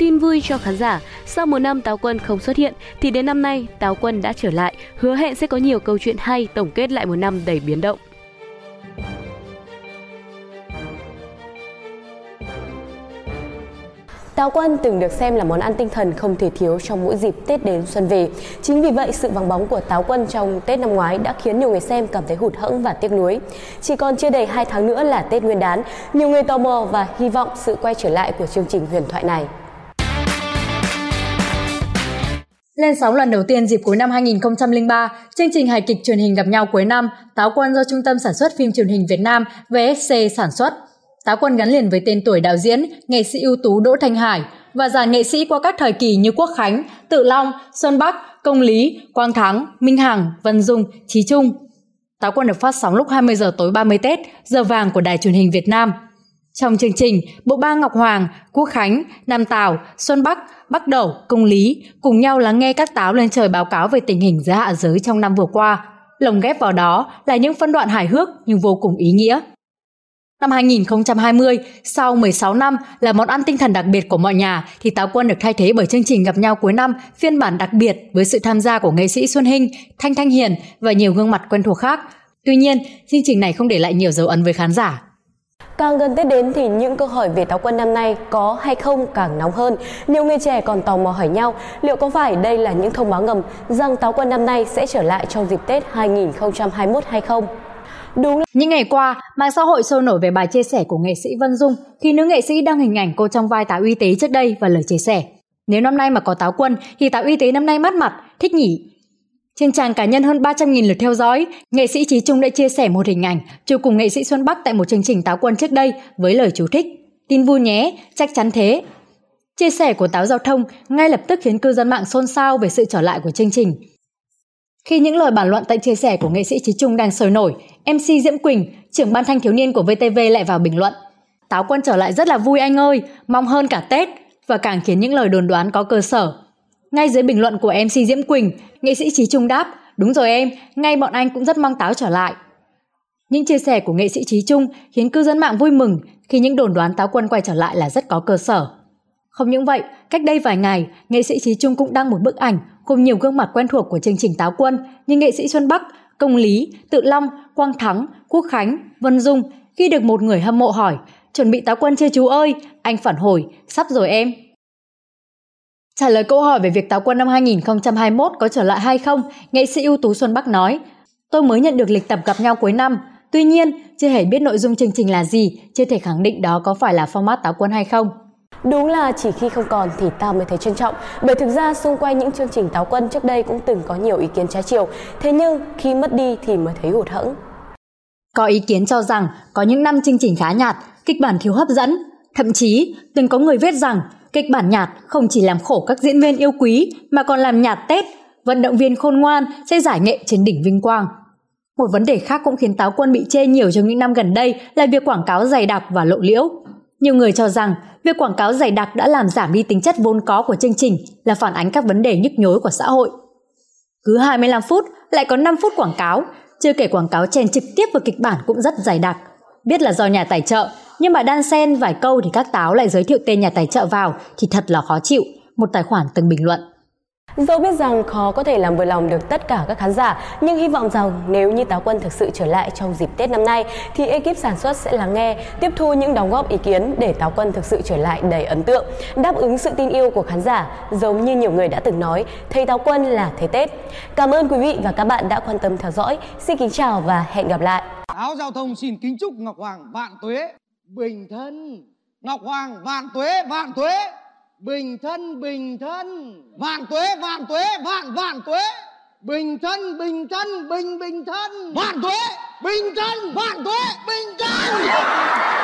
tin vui cho khán giả. Sau một năm Táo Quân không xuất hiện thì đến năm nay Táo Quân đã trở lại, hứa hẹn sẽ có nhiều câu chuyện hay tổng kết lại một năm đầy biến động. Táo quân từng được xem là món ăn tinh thần không thể thiếu trong mỗi dịp Tết đến xuân về. Chính vì vậy, sự vắng bóng của táo quân trong Tết năm ngoái đã khiến nhiều người xem cảm thấy hụt hẫng và tiếc nuối. Chỉ còn chưa đầy 2 tháng nữa là Tết Nguyên đán, nhiều người tò mò và hy vọng sự quay trở lại của chương trình huyền thoại này. Lên sóng lần đầu tiên dịp cuối năm 2003, chương trình hài kịch truyền hình gặp nhau cuối năm, Táo Quân do Trung tâm Sản xuất phim truyền hình Việt Nam VSC sản xuất. Táo Quân gắn liền với tên tuổi đạo diễn, nghệ sĩ ưu tú Đỗ Thanh Hải và dàn nghệ sĩ qua các thời kỳ như Quốc Khánh, Tự Long, Xuân Bắc, Công Lý, Quang Thắng, Minh Hằng, Vân Dung, Trí Trung. Táo Quân được phát sóng lúc 20 giờ tối 30 Tết, giờ vàng của Đài truyền hình Việt Nam. Trong chương trình, bộ ba Ngọc Hoàng, Quốc Khánh, Nam Tào, Xuân Bắc, Bắc Đẩu, Công Lý cùng nhau lắng nghe các táo lên trời báo cáo về tình hình giữa hạ giới trong năm vừa qua. Lồng ghép vào đó là những phân đoạn hài hước nhưng vô cùng ý nghĩa. Năm 2020, sau 16 năm là món ăn tinh thần đặc biệt của mọi nhà thì Táo Quân được thay thế bởi chương trình gặp nhau cuối năm phiên bản đặc biệt với sự tham gia của nghệ sĩ Xuân Hinh, Thanh Thanh Hiền và nhiều gương mặt quen thuộc khác. Tuy nhiên, chương trình này không để lại nhiều dấu ấn với khán giả. Càng gần Tết đến thì những câu hỏi về táo quân năm nay có hay không càng nóng hơn. Nhiều người trẻ còn tò mò hỏi nhau liệu có phải đây là những thông báo ngầm rằng táo quân năm nay sẽ trở lại trong dịp Tết 2021 hay không? Đúng là những ngày qua, mạng xã hội sôi nổi về bài chia sẻ của nghệ sĩ Vân Dung khi nữ nghệ sĩ đăng hình ảnh cô trong vai táo y tế trước đây và lời chia sẻ. Nếu năm nay mà có táo quân thì táo y tế năm nay mát mặt, thích nhỉ? Trên trang cá nhân hơn 300.000 lượt theo dõi, nghệ sĩ Trí Trung đã chia sẻ một hình ảnh chụp cùng nghệ sĩ Xuân Bắc tại một chương trình táo quân trước đây với lời chú thích. Tin vui nhé, chắc chắn thế. Chia sẻ của táo giao thông ngay lập tức khiến cư dân mạng xôn xao về sự trở lại của chương trình. Khi những lời bàn luận tại chia sẻ của nghệ sĩ Trí Trung đang sôi nổi, MC Diễm Quỳnh, trưởng ban thanh thiếu niên của VTV lại vào bình luận. Táo quân trở lại rất là vui anh ơi, mong hơn cả Tết và càng khiến những lời đồn đoán có cơ sở. Ngay dưới bình luận của MC Diễm Quỳnh, nghệ sĩ Trí Trung đáp, đúng rồi em, ngay bọn anh cũng rất mong táo trở lại. Những chia sẻ của nghệ sĩ Trí Trung khiến cư dân mạng vui mừng khi những đồn đoán táo quân quay trở lại là rất có cơ sở. Không những vậy, cách đây vài ngày, nghệ sĩ Trí Trung cũng đăng một bức ảnh cùng nhiều gương mặt quen thuộc của chương trình Táo Quân như nghệ sĩ Xuân Bắc, Công Lý, Tự Long, Quang Thắng, Quốc Khánh, Vân Dung khi được một người hâm mộ hỏi chuẩn bị Táo Quân chưa chú ơi? Anh phản hồi, sắp rồi em. Trả lời câu hỏi về việc Táo Quân năm 2021 có trở lại hay không, nghệ sĩ ưu tú Xuân Bắc nói Tôi mới nhận được lịch tập gặp nhau cuối năm, tuy nhiên chưa hề biết nội dung chương trình là gì, chưa thể khẳng định đó có phải là format Táo Quân hay không. Đúng là chỉ khi không còn thì ta mới thấy trân trọng. Bởi thực ra xung quanh những chương trình táo quân trước đây cũng từng có nhiều ý kiến trái chiều. Thế nhưng khi mất đi thì mới thấy hụt hẫng. Có ý kiến cho rằng có những năm chương trình khá nhạt, kịch bản thiếu hấp dẫn. Thậm chí từng có người viết rằng kịch bản nhạt không chỉ làm khổ các diễn viên yêu quý mà còn làm nhạt Tết Vận động viên khôn ngoan sẽ giải nghệ trên đỉnh vinh quang một vấn đề khác cũng khiến táo quân bị chê nhiều trong những năm gần đây là việc quảng cáo dày đặc và lộ liễu. Nhiều người cho rằng việc quảng cáo dày đặc đã làm giảm đi tính chất vốn có của chương trình là phản ánh các vấn đề nhức nhối của xã hội. Cứ 25 phút lại có 5 phút quảng cáo, chưa kể quảng cáo chèn trực tiếp vào kịch bản cũng rất dày đặc. Biết là do nhà tài trợ, nhưng mà đan xen vài câu thì các táo lại giới thiệu tên nhà tài trợ vào thì thật là khó chịu, một tài khoản từng bình luận. Dẫu biết rằng khó có thể làm vừa lòng được tất cả các khán giả, nhưng hy vọng rằng nếu như Táo Quân thực sự trở lại trong dịp Tết năm nay thì ekip sản xuất sẽ lắng nghe, tiếp thu những đóng góp ý kiến để Táo Quân thực sự trở lại đầy ấn tượng, đáp ứng sự tin yêu của khán giả, giống như nhiều người đã từng nói, thấy Táo Quân là thấy Tết. Cảm ơn quý vị và các bạn đã quan tâm theo dõi. Xin kính chào và hẹn gặp lại. Áo giao thông xin kính chúc Ngọc Hoàng vạn tuế, bình thân. Ngọc Hoàng vạn tuế, vạn tuế. Bình thân bình thân. Vạn tuế vạn tuế vạn vạn tuế. Bình thân bình thân bình bình thân. Vạn tuế. Bình thân vạn tuế bình thân